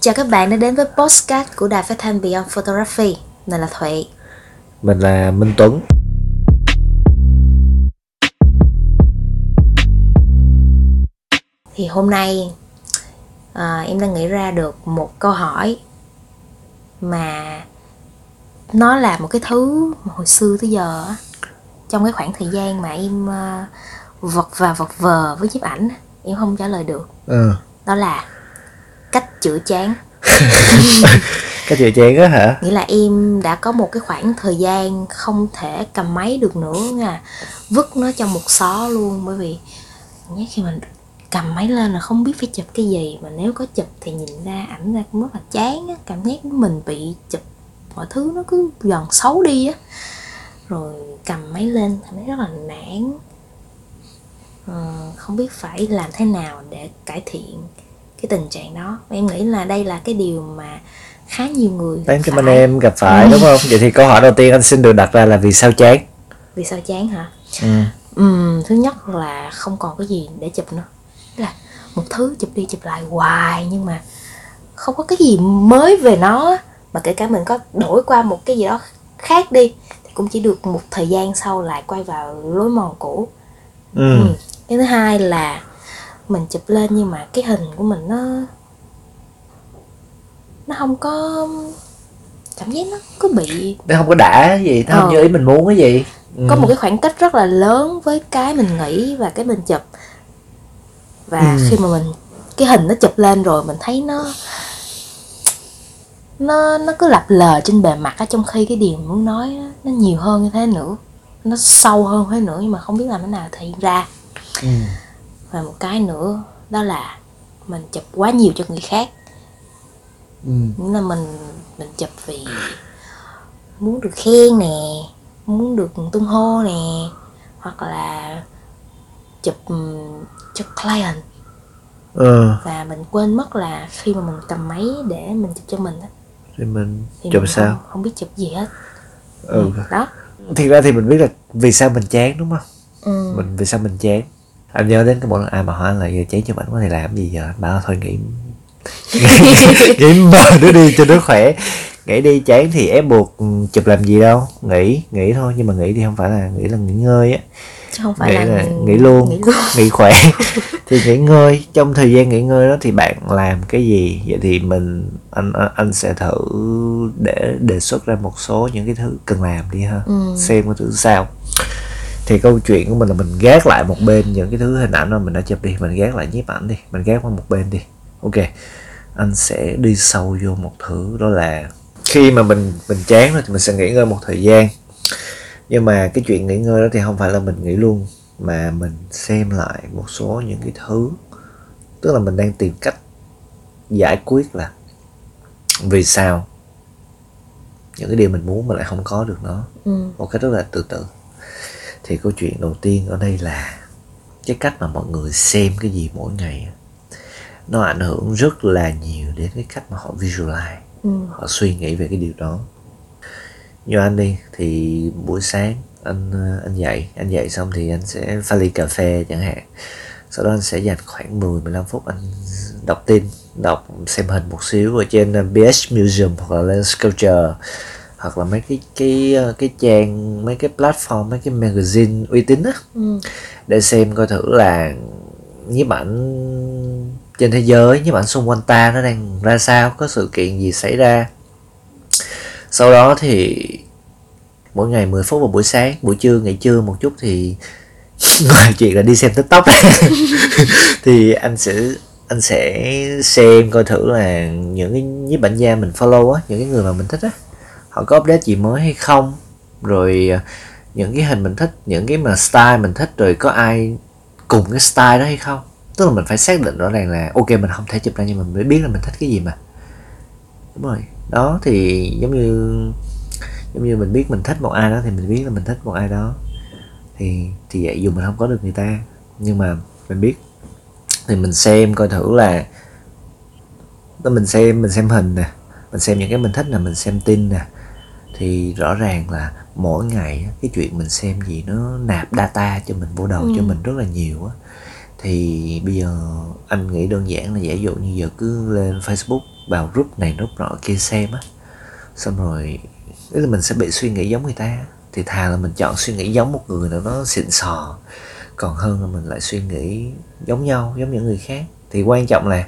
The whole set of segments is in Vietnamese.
Chào các bạn đã đến với postcard của Đài Phát thanh Beyond Photography. Mình là Thụy. Mình là Minh Tuấn. Thì hôm nay à, em đang nghĩ ra được một câu hỏi mà nó là một cái thứ mà hồi xưa tới giờ trong cái khoảng thời gian mà em uh, vật và vật vờ với nhiếp ảnh em không trả lời được Ừ. đó là cách chữa chán. Cái chữ chén á hả? nghĩa là em đã có một cái khoảng thời gian không thể cầm máy được nữa nha. Vứt nó trong một xó luôn bởi vì nhé khi mình cầm máy lên là không biết phải chụp cái gì mà nếu có chụp thì nhìn ra ảnh ra cũng rất là chán á cảm giác mình bị chụp mọi thứ nó cứ dần xấu đi á. Rồi cầm máy lên cảm thấy rất là nản. Ờ, không biết phải làm thế nào để cải thiện cái tình trạng đó em nghĩ là đây là cái điều mà khá nhiều người gặp trăm anh phải. em gặp phải đúng không? Vậy thì câu hỏi đầu tiên anh xin được đặt ra là vì sao chán? vì sao chán hả Ừ. Ừm, thứ nhất là không còn cái gì để chụp nữa là một thứ chụp đi chụp lại hoài nhưng mà không có cái gì mới về nó mà kể cả mình có đổi qua một cái gì đó khác đi thì cũng chỉ được một thời gian sau lại quay vào lối mòn cũ Ừ. Ừ. cái thứ hai là mình chụp lên nhưng mà cái hình của mình nó nó không có cảm giác nó cứ bị Nó không có đã gì, nó không Ờ. như ý mình muốn cái gì. Ừ. có một cái khoảng cách rất là lớn với cái mình nghĩ và cái mình chụp và Ừ. khi mà mình cái hình nó chụp lên rồi mình thấy nó nó nó cứ lập lờ trên bề mặt á trong khi cái điều mình muốn nói nó nhiều hơn như thế nữa nó sâu hơn thế nữa nhưng mà không biết làm thế nào thể hiện ra Ừ. và một cái nữa đó là mình chụp quá nhiều cho người khác Ừ. nghĩa là mình mình chụp vì muốn được khen nè muốn được tung hô nè hoặc là chụp cho client Ừ. và mình quên mất là khi mà mình cầm máy để mình chụp cho mình á, Thì mình thì chụp mình sao? không, không biết chụp gì hết Ừ. đó Thiệt ra thì mình biết là vì sao mình chán đúng không? ừ. Mình vì sao mình chán? Anh nhớ đến cái lần ai mà hỏi anh là giờ chán cho ảnh có thể làm gì giờ? Anh bảo thôi nghỉ. Nghĩ mơ nó đi cho nó khỏe. Nghĩ đi chán thì ép buộc ừ, chụp làm gì đâu. Nghỉ nghỉ thôi nhưng mà nghỉ thì không phải là nghỉ là nghỉ ngơi á. Chứ không phải nghĩ là, là nghỉ luôn nghỉ luôn. nghỉ khỏe. Thì nghỉ ngơi trong thời gian nghỉ ngơi đó thì bạn làm cái gì? Vậy thì mình anh anh sẽ thử để đề xuất ra một số những cái thứ cần làm đi ha. Ừ. xem cái thứ sao thì câu chuyện của mình là mình gác lại một bên những cái thứ hình ảnh mà mình đã chụp đi. Mình gác lại nhiếp ảnh đi. Mình gác qua một bên đi. Ok. Anh sẽ đi sâu vô một thứ đó là khi mà mình mình chán rồi thì mình sẽ nghỉ ngơi một thời gian. Nhưng mà cái chuyện nghỉ ngơi đó thì không phải là mình nghỉ luôn mà mình xem lại một số những cái thứ. Tức là mình đang tìm cách giải quyết là vì sao. Những cái điều mình muốn mà lại không có được nó. Ừ. một cách rất là từ từ thì câu chuyện đầu tiên ở đây là cái cách mà mọi người xem cái gì mỗi ngày nó ảnh hưởng rất là nhiều đến cái cách mà họ visualize Ừ. họ suy nghĩ về cái điều đó. Như anh đi thì buổi sáng anh ờ, anh dậy anh dậy xong thì anh sẽ pha ly cà phê chẳng hạn. Sau đó anh sẽ dành khoảng 10 15 phút anh đọc tin đọc xem hình một xíu ở trên ờ, BH Museum hoặc là Lens Culture hoặc là mấy cái cái ờ, cái trang mấy cái platform mấy cái magazine uy tín á. Ừ. để xem coi thử là nhiếp ảnh trên thế giới nhiếp ảnh xung quanh ta nó đang ra sao có sự kiện gì xảy ra. Sau đó thì mỗi ngày 10 phút vào buổi sáng buổi trưa nghỉ trưa một chút thì ngoài chuyện là đi xem tiktok. Thì anh sẽ anh sẽ xem coi thử là những cái nhiếp ảnh gia mình follow á những cái người mà mình thích á họ có update gì mới hay không? Rồi à, những cái hình mình thích, những cái mà style mình thích, rồi có ai cùng cái style đó hay không? Tức là mình phải xác định rõ ràng là, ok, mình không thể chụp ra nhưng mà mình mới biết là mình thích cái gì mà. Đúng rồi. Đó, thì giống như giống như mình biết mình thích một ai đó thì mình biết là mình thích một ai đó. Thì thì vậy, dù mình không có được người ta, nhưng mà mình biết. Thì mình xem coi thử là mình xem mình xem hình nè, mình xem những cái mình thích là mình xem tin nè thì rõ ràng là mỗi ngày cái chuyện mình xem gì nó nạp data cho mình vô đầu cho Ừ. mình rất là nhiều á. Thì bây giờ anh nghĩ đơn giản là giả dụ như giờ cứ lên Facebook vào group này group nọ kia xem á xong rồi tức là mình sẽ bị suy nghĩ giống người ta thì thà là mình chọn suy nghĩ giống một người nào đó xịn sò còn hơn là mình lại suy nghĩ giống nhau giống những người khác thì quan trọng là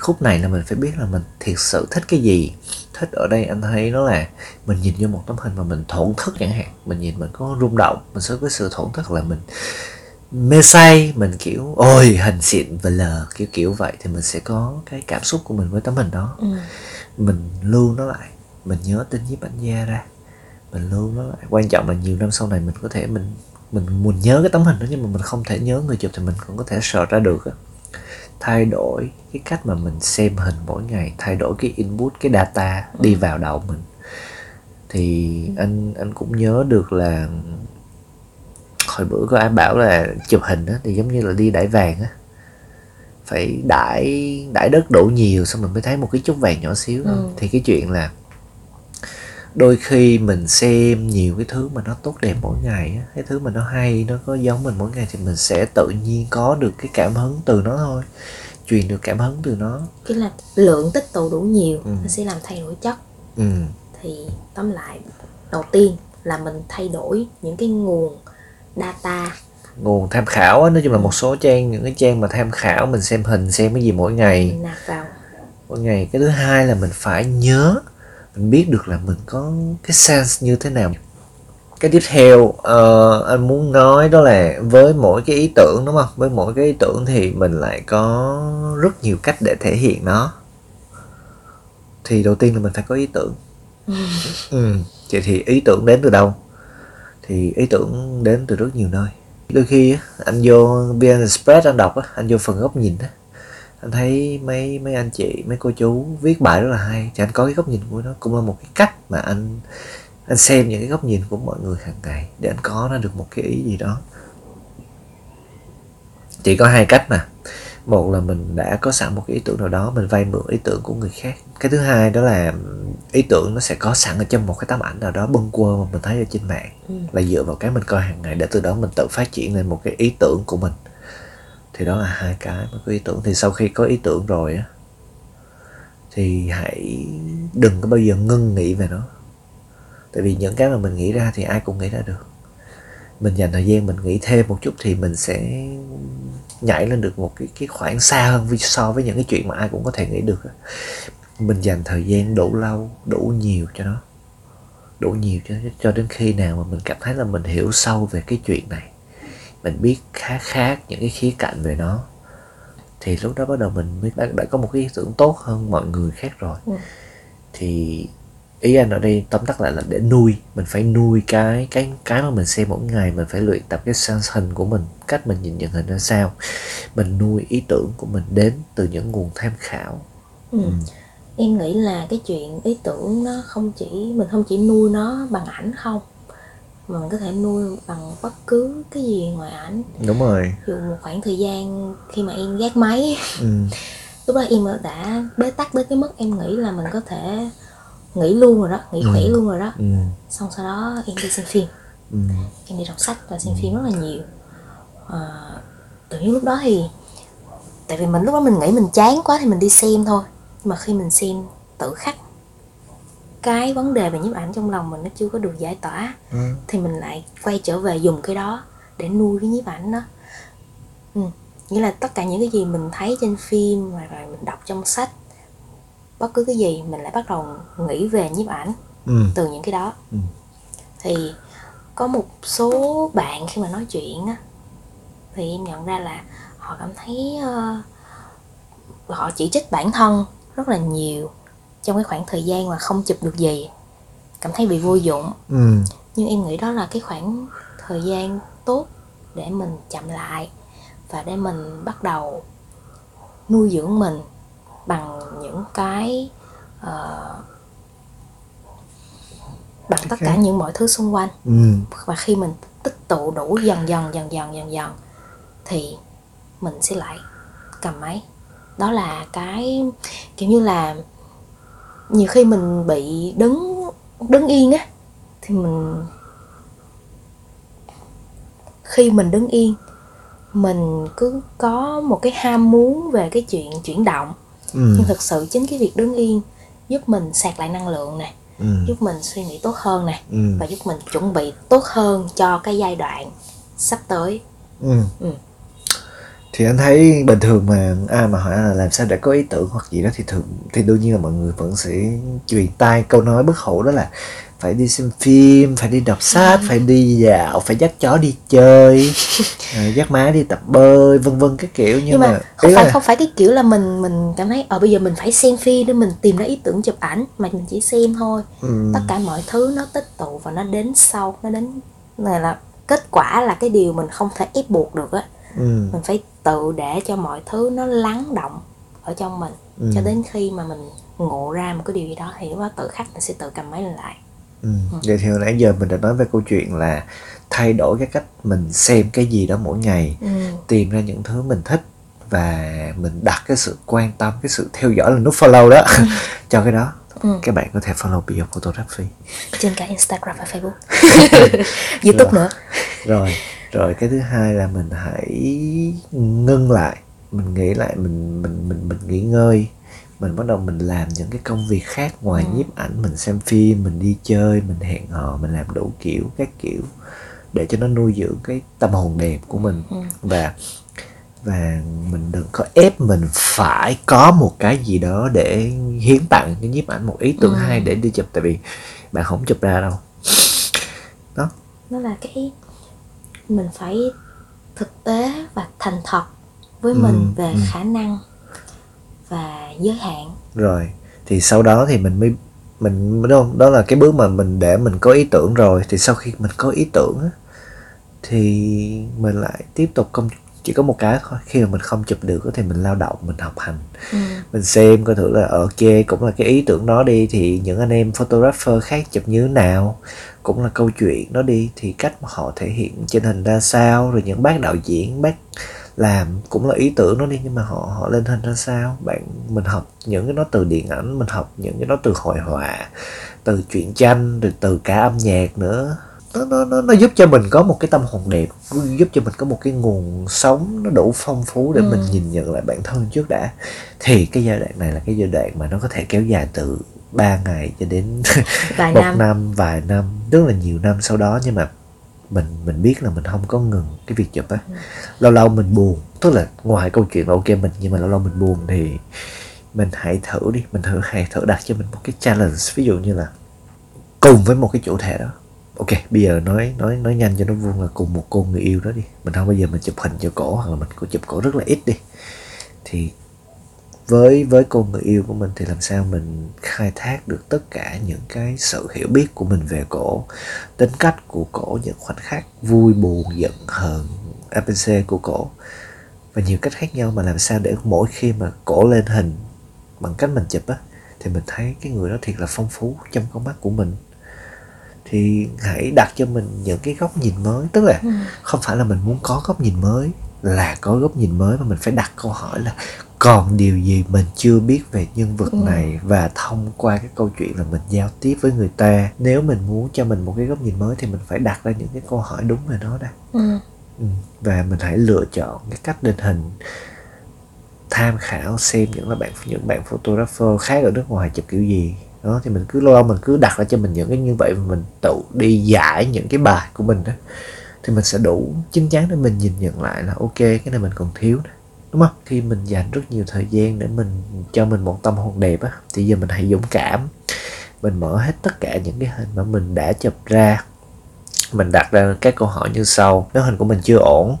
khúc này là mình phải biết là mình thiệt sự thích cái gì. Thích ở đây anh thấy nó là mình nhìn vô một tấm hình mà mình thổn thức chẳng hạn. Mình nhìn mình có rung động mình sẽ có sự thổn thức là mình mê say mình kiểu ôi hình xịn và lờ kiểu kiểu vậy. Thì mình sẽ có cái cảm xúc của mình với tấm hình đó. Ừ. mình lưu nó lại mình nhớ tên nhiếp ảnh gia ra. Mình lưu nó lại. Quan trọng là nhiều năm sau này mình có thể mình mình muốn nhớ cái tấm hình đó nhưng mà mình không thể nhớ người chụp thì mình cũng có thể sợ ra được á thay đổi cái cách mà mình xem hình mỗi ngày thay đổi cái input cái data đi vào đầu mình. Thì anh anh cũng nhớ được là hồi bữa có ai bảo là chụp hình á thì giống như là đi đải vàng á. Phải đãi đãi đất đủ nhiều xong mình mới thấy một cái chút vàng nhỏ xíu thôi. Ừ. thì cái chuyện là đôi khi mình xem nhiều cái thứ mà nó tốt đẹp mỗi ngày cái thứ mà nó hay nó có giống mình mỗi ngày thì mình sẽ tự nhiên có được cái cảm hứng từ nó thôi truyền được cảm hứng từ nó. Cái là lượng tích tụ đủ nhiều Ừ. nó sẽ làm thay đổi chất. Ừ. Thì tóm lại đầu tiên là mình thay đổi những cái nguồn data. Nguồn tham khảo á nói chung là một số trang những cái trang mà tham khảo mình xem hình xem cái gì mỗi ngày. Mình nạp vào. Mỗi ngày. Cái thứ hai là mình phải nhớ mình biết được là mình có cái sense như thế nào. Cái tiếp theo ờ, anh muốn nói đó là với mỗi cái ý tưởng đúng không? Với mỗi cái ý tưởng thì mình lại có rất nhiều cách để thể hiện nó. Thì đầu tiên là mình phải có ý tưởng. Ừ. vậy thì ý tưởng đến từ đâu? Thì ý tưởng đến từ rất nhiều nơi. Đôi khi anh vô VN Express anh đọc á, anh vô phần góc nhìn anh thấy mấy mấy anh chị mấy cô chú viết bài rất là hay. Thì anh có cái góc nhìn của nó cũng là một cái cách mà anh anh xem những cái góc nhìn của mọi người hàng ngày để anh có ra được một cái ý gì đó. Chỉ có hai cách mà. Một là mình đã có sẵn một cái ý tưởng nào đó mình vay mượn ý tưởng của người khác. Cái thứ hai đó là ý tưởng nó sẽ có sẵn ở trong một cái tấm ảnh nào đó bâng quơ mà mình thấy ở trên mạng. Ừ. là dựa vào cái mình coi hàng ngày để từ đó mình tự phát triển lên một cái ý tưởng của mình thì đó là hai cái mà có ý tưởng. Thì sau khi có ý tưởng rồi á, thì hãy đừng có bao giờ ngưng nghĩ về nó. Tại vì những cái mà mình nghĩ ra thì ai cũng nghĩ ra được. Mình dành thời gian mình nghĩ thêm một chút thì mình sẽ nhảy lên được một cái cái khoảng xa hơn so với những cái chuyện mà ai cũng có thể nghĩ được mình dành thời gian đủ lâu, đủ nhiều cho nó. Đủ nhiều cho cho đến khi nào mà mình cảm thấy là mình hiểu sâu về cái chuyện này mình biết khá khác những cái khía cạnh về nó thì lúc đó bắt đầu mình mới đã, đã có một cái ý tưởng tốt hơn mọi người khác rồi Ừ. thì ý anh ở đây tóm tắt lại là để nuôi mình phải nuôi cái cái cái mà mình xem mỗi ngày mình phải luyện tập cái sense hình của mình cách mình nhìn nhận hình ra sao mình nuôi ý tưởng của mình đến từ những nguồn tham khảo ừ. em nghĩ là cái chuyện ý tưởng nó không chỉ mình không chỉ nuôi nó bằng ảnh không mình có thể nuôi bằng bất cứ cái gì ngoài ảnh đúng rồi dụ một khoảng thời gian khi mà em gác máy ừ. lúc đó em đã bế tắc đến cái mức em nghĩ là mình có thể nghỉ luôn rồi đó nghỉ Ừ. khỏe luôn rồi đó Ừ. xong sau đó em đi xem phim Ừ. em đi đọc sách và xem phim rất là nhiều à, tự nhiên lúc đó thì tại vì mình lúc đó mình nghĩ mình chán quá thì mình đi xem thôi nhưng mà khi mình xem tự khắc cái vấn đề về nhiếp ảnh trong lòng mình nó chưa có được giải tỏa Ừ. thì mình lại quay trở về dùng cái đó để nuôi cái nhiếp ảnh đó ừ. nghĩa là tất cả những cái gì mình thấy trên phim hoặc là mình đọc trong sách bất cứ cái gì mình lại bắt đầu nghĩ về nhiếp ảnh Ừ. từ những cái đó Ừ. thì có một số bạn khi mà nói chuyện á thì em nhận ra là họ cảm thấy ờ, họ chỉ trích bản thân rất là nhiều trong cái khoảng thời gian mà không chụp được gì cảm thấy bị vô dụng Ừ. nhưng em nghĩ đó là cái khoảng thời gian tốt để mình chậm lại và để mình bắt đầu nuôi dưỡng mình bằng những cái ờ, bằng tất cả những mọi thứ xung quanh Ừ. và khi mình tích tụ đủ dần dần dần dần dần dần thì mình sẽ lại cầm máy đó là cái kiểu như là nhiều khi mình bị đứng đứng yên á thì mình khi mình đứng yên mình cứ có một cái ham muốn về cái chuyện chuyển động Ừ. nhưng thực sự chính cái việc đứng yên giúp mình sạc lại năng lượng nè ừ. giúp mình suy nghĩ tốt hơn nè Ừ. và giúp mình chuẩn bị tốt hơn cho cái giai đoạn sắp tới Ừ. Ừ. thì anh thấy bình thường mà ai mà hỏi là làm sao để có ý tưởng hoặc gì đó thì thường thì đương nhiên là mọi người vẫn sẽ truyền tai câu nói bất hủ đó là phải đi xem phim phải đi đọc sách phải đi dạo phải dắt chó đi chơi à, dắt má đi tập bơi vân vân cái kiểu. Nhưng, nhưng, mà, không phải là không phải cái kiểu là mình mình cảm thấy ở bây giờ mình phải xem phim để mình tìm ra ý tưởng chụp ảnh mà mình chỉ xem thôi. Ừ, tất cả mọi thứ nó tích tụ và nó đến sau nó đến này là kết quả là cái điều mình không thể ép buộc được á ừ, mình phải tự để cho mọi thứ nó lắng động ở trong mình. Ừ. cho đến khi mà mình ngộ ra một cái điều gì đó thì lúc đó tự khắc mình sẽ tự cầm máy lên lại. Ừ. vậy thì hồi nãy giờ mình đã nói về câu chuyện là thay đổi cái cách mình xem cái gì đó mỗi ngày ừ. tìm ra những thứ mình thích và mình đặt cái sự quan tâm cái sự theo dõi là nút follow đó cho cái đó. Ừ. các bạn có thể follow Beyond Photography. Trên cả Instagram và Facebook. YouTube nữa. Rồi rồi cái thứ hai là mình hãy ngưng lại. Mình nghĩ lại mình mình mình mình nghỉ ngơi. Mình bắt đầu mình làm những cái công việc khác ngoài Ừ. nhiếp ảnh. Mình xem phim mình đi chơi mình hẹn hò mình làm đủ kiểu các kiểu để cho nó nuôi dưỡng cái tâm hồn đẹp của mình. Ừ. và và mình đừng có ép mình phải có một cái gì đó để hiến tặng cho nhiếp ảnh một ý tưởng Ừ. hay để đi chụp. Tại vì bạn không chụp ra đâu. Đó. Nó là cái mình phải thực tế và thành thật với Ừ, mình về ừ. khả năng và giới hạn rồi thì sau đó thì mình mới mình đúng không đó là cái bước mà mình để mình có ý tưởng rồi thì sau khi mình có ý tưởng á, thì mình lại tiếp tục công chỉ có một cái thôi. Khi mà mình không chụp được thì mình lao động mình học hành. Ừ. mình xem coi thử là ờ, ok cũng là cái ý tưởng đó đi thì những anh em photographer khác chụp như thế nào? Cũng là câu chuyện đó đi. Thì cách mà họ thể hiện trên hình ra sao rồi những bác đạo diễn bác làm cũng là ý tưởng đó đi. Nhưng mà họ họ lên hình ra sao? Bạn mình học những cái đó từ điện ảnh mình học những cái đó từ hội họa từ truyện tranh rồi từ cả âm nhạc nữa nó, nó, nó, nó giúp cho mình có một cái tâm hồn đẹp giúp cho mình có một cái nguồn sống nó đủ phong phú để Ừ. mình nhìn nhận lại bản thân trước đã. Thì cái giai đoạn này là cái giai đoạn mà nó có thể kéo dài từ 3 ngày cho đến vài một năm. năm. vài năm rất là nhiều năm sau đó. Nhưng mà mình mình biết là mình không có ngừng cái việc chụp á. Lâu lâu mình buồn tức là ngoài câu chuyện là ok mình nhưng mà lâu lâu mình buồn thì mình hãy thử đi mình thử hãy thử đặt cho mình một cái challenge. Ví dụ như là cùng với một cái chủ thể đó ok, bây giờ nói nói nói nhanh cho nó vuông là cùng một cô người yêu đó đi. Mình không bao giờ mình chụp hình cho cổ, hoặc là mình có chụp cổ rất là ít đi. Thì với với cô người yêu của mình thì làm sao mình khai thác được tất cả những cái sự hiểu biết của mình về cổ? Tính cách của cổ, những khoảnh khắc vui, buồn, giận, hờn abc của cổ. Và nhiều cách khác nhau mà làm sao để mỗi khi mà cổ lên hình bằng cách mình chụp á, thì mình thấy cái người đó thiệt là phong phú trong con mắt của mình thì hãy đặt cho mình những cái góc nhìn mới tức là Ừ. không phải là mình muốn có góc nhìn mới là có góc nhìn mới mà mình phải đặt câu hỏi là còn điều gì mình chưa biết về nhân vật Ừ. này và thông qua cái câu chuyện là mình giao tiếp với người ta nếu mình muốn cho mình một cái góc nhìn mới thì mình phải đặt ra những cái câu hỏi đúng về nó đã Ừ. ừ. và mình hãy lựa chọn cái cách lên hình tham khảo xem những là bạn những bạn photographer khác ở nước ngoài chụp kiểu gì đó, thì mình cứ lâu lâu mình cứ đặt ra cho mình những cái như vậy và mình tự đi giải những cái bài của mình đó, thì mình sẽ đủ chín chắn để mình nhìn nhận lại là, ok, cái này mình còn thiếu nè đúng không? Khi mình dành rất nhiều thời gian để mình, cho mình một tâm hồn đẹp á. Thì giờ mình hãy dũng cảm, mình mở hết tất cả những cái hình mà mình đã chụp ra. Mình đặt ra các câu hỏi như sau nếu hình của mình chưa ổn,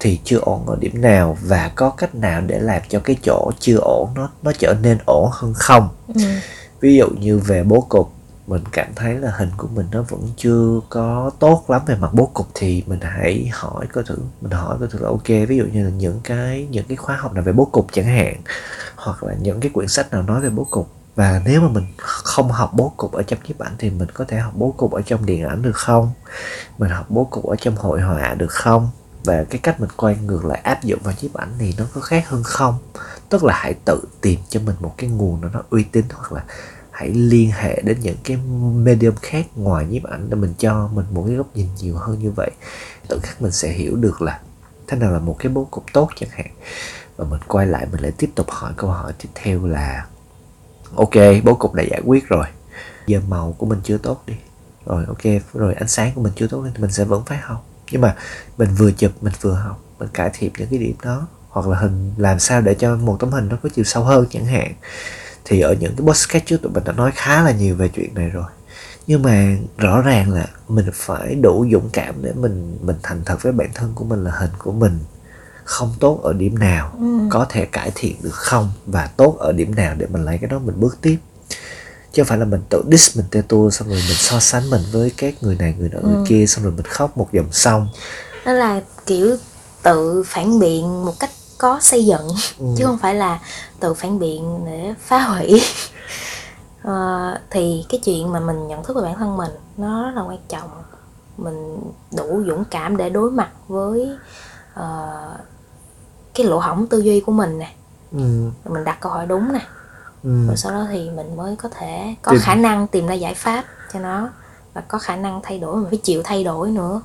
thì chưa ổn ở điểm nào? Và có cách nào để làm cho cái chỗ chưa ổn nó nó trở nên ổn hơn không? Ừ ví dụ như về bố cục, mình cảm thấy là hình của mình nó vẫn chưa có tốt lắm về mặt bố cục thì mình hãy hỏi coi thử, mình hỏi coi thử là ok, ví dụ như là những cái những cái khóa học nào về bố cục chẳng hạn, hoặc là những cái quyển sách nào nói về bố cục. Và nếu mà mình không học bố cục ở trong nhiếp ảnh thì mình có thể học bố cục ở trong điện ảnh được không? Mình học bố cục ở trong hội họa được không? Và cái cách mình quay ngược lại áp dụng vào nhiếp ảnh thì nó có khác hơn không? Tức là hãy tự tìm cho mình một cái nguồn nào nó uy tín, hoặc là hãy liên hệ đến những cái medium khác ngoài nhiếp ảnh để mình cho mình một cái góc nhìn nhiều hơn như vậy. Tự khắc mình sẽ hiểu được là thế nào là một cái bố cục tốt chẳng hạn. Và mình quay lại mình lại tiếp tục hỏi câu hỏi tiếp theo là, ok, bố cục đã giải quyết rồi. Giờ màu của mình chưa tốt đi. Rồi, ok, rồi ánh sáng của mình chưa tốt nên mình sẽ vẫn phải học. Nhưng mà mình vừa chụp, mình vừa học, mình cải thiện những cái điểm đó hoặc là hình làm sao để cho một tấm hình nó có chiều sâu hơn chẳng hạn thì ở những cái podcast trước tụi mình đã nói khá là nhiều về chuyện này rồi nhưng mà rõ ràng là mình phải đủ dũng cảm để mình mình thành thật với bản thân của mình là hình của mình không tốt ở điểm nào Ừ. có thể cải thiện được không và tốt ở điểm nào để mình lấy cái đó mình bước tiếp chứ không phải là mình tự diss mình tê tua xong rồi mình so sánh mình với các người này người nọ Ừ. người kia xong rồi mình khóc một dòng sông đó là kiểu tự phản biện một cách có xây dựng Ừ. chứ không phải là tự phản biện để phá hủy Ờ, thì cái chuyện mà mình nhận thức về bản thân mình nó rất là quan trọng mình đủ dũng cảm để đối mặt với ờ, cái lỗ hổng tư duy của mình nè ừ. mình đặt câu hỏi đúng nè Ừ. rồi sau đó thì mình mới có thể có Tìm- khả năng tìm ra giải pháp cho nó và có khả năng thay đổi mình phải chịu thay đổi nữa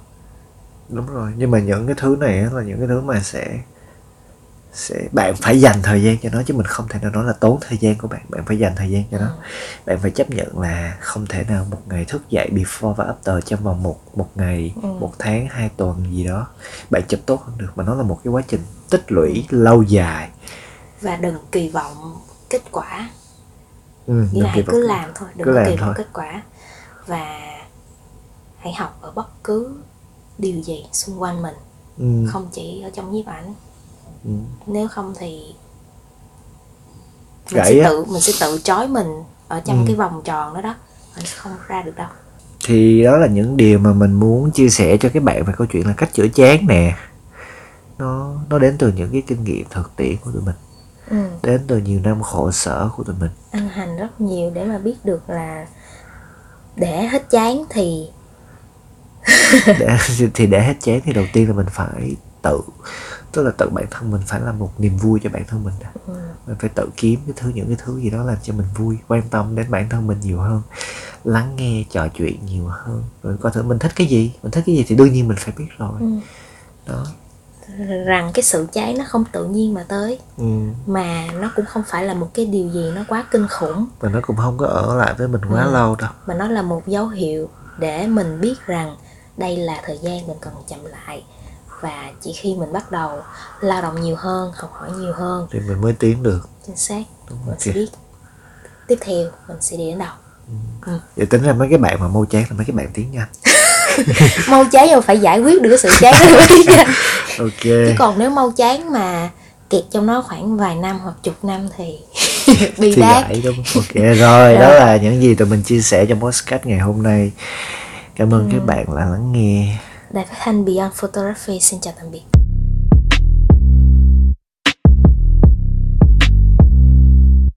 đúng rồi nhưng mà những cái thứ này là những cái thứ mà sẽ sẽ bạn phải dành thời gian cho nó chứ mình không thể nào nói là tốn thời gian của bạn. Bạn phải dành thời gian cho nó. Bạn phải chấp nhận là không thể nào một ngày thức dậy before và after trong vòng một một ngày Ừ. một tháng hai tuần gì đó. Bạn chụp tốt hơn được. Mà nó là một cái quá trình tích lũy lâu dài. Và đừng kỳ vọng kết quả. Ừ, nghĩa là hãy cứ vọng. làm thôi. Đừng Cứ kỳ vọng kết quả. Và hãy học ở bất cứ điều gì xung quanh mình. Ừ, không chỉ ở trong nhiếp ảnh ừ. nếu không thì mình Gãy sẽ á. tự mình sẽ tự trói mình ở trong Ừ. cái vòng tròn đó đó mình sẽ không ra được đâu thì đó là những điều mà mình muốn chia sẻ cho các bạn về câu chuyện là cách chữa chán nè nó nó đến từ những cái kinh nghiệm thực tiễn của tụi mình ừ. đến từ nhiều năm khổ sở của tụi mình ăn hành rất nhiều để mà biết được là để hết chán thì để thì để hết chán thì đầu tiên là mình phải tự tức là tự bản thân mình phải làm một niềm vui cho bản thân mình đã. ừ, mình phải tự kiếm cái thứ những cái thứ gì đó làm cho mình vui quan tâm đến bản thân mình nhiều hơn lắng nghe trò chuyện nhiều hơn rồi coi thử mình thích cái gì mình thích cái gì thì đương nhiên mình phải biết rồi ừ. đó rằng cái sự chán nó không tự nhiên mà tới ừ. mà nó cũng không phải là một cái điều gì nó quá kinh khủng mà nó cũng không có ở lại với mình quá Ừ. lâu đâu mà nó là một dấu hiệu để mình biết rằng đây là thời gian mình cần chậm lại và chỉ khi mình bắt đầu lao động nhiều hơn học hỏi nhiều hơn thì mình mới tiến được. Chính xác. Đúng mình rồi sẽ biết. Tiếp theo mình sẽ đi đến đâu? Vậy tính ra mấy cái bạn mà mau chán là mấy cái bạn tiến nhanh mau chán mà phải giải quyết được cái sự chán đó ok. Chứ còn nếu mau chán mà kẹt trong nó khoảng vài năm hoặc chục năm thì bị thì đát giải đúng. Ok rồi đó là những gì tụi mình chia sẻ trong podcast ngày hôm nay. Cảm ơn các bạn đã lắng nghe Đài phát thanh Beyond Photography xin chào tạm biệt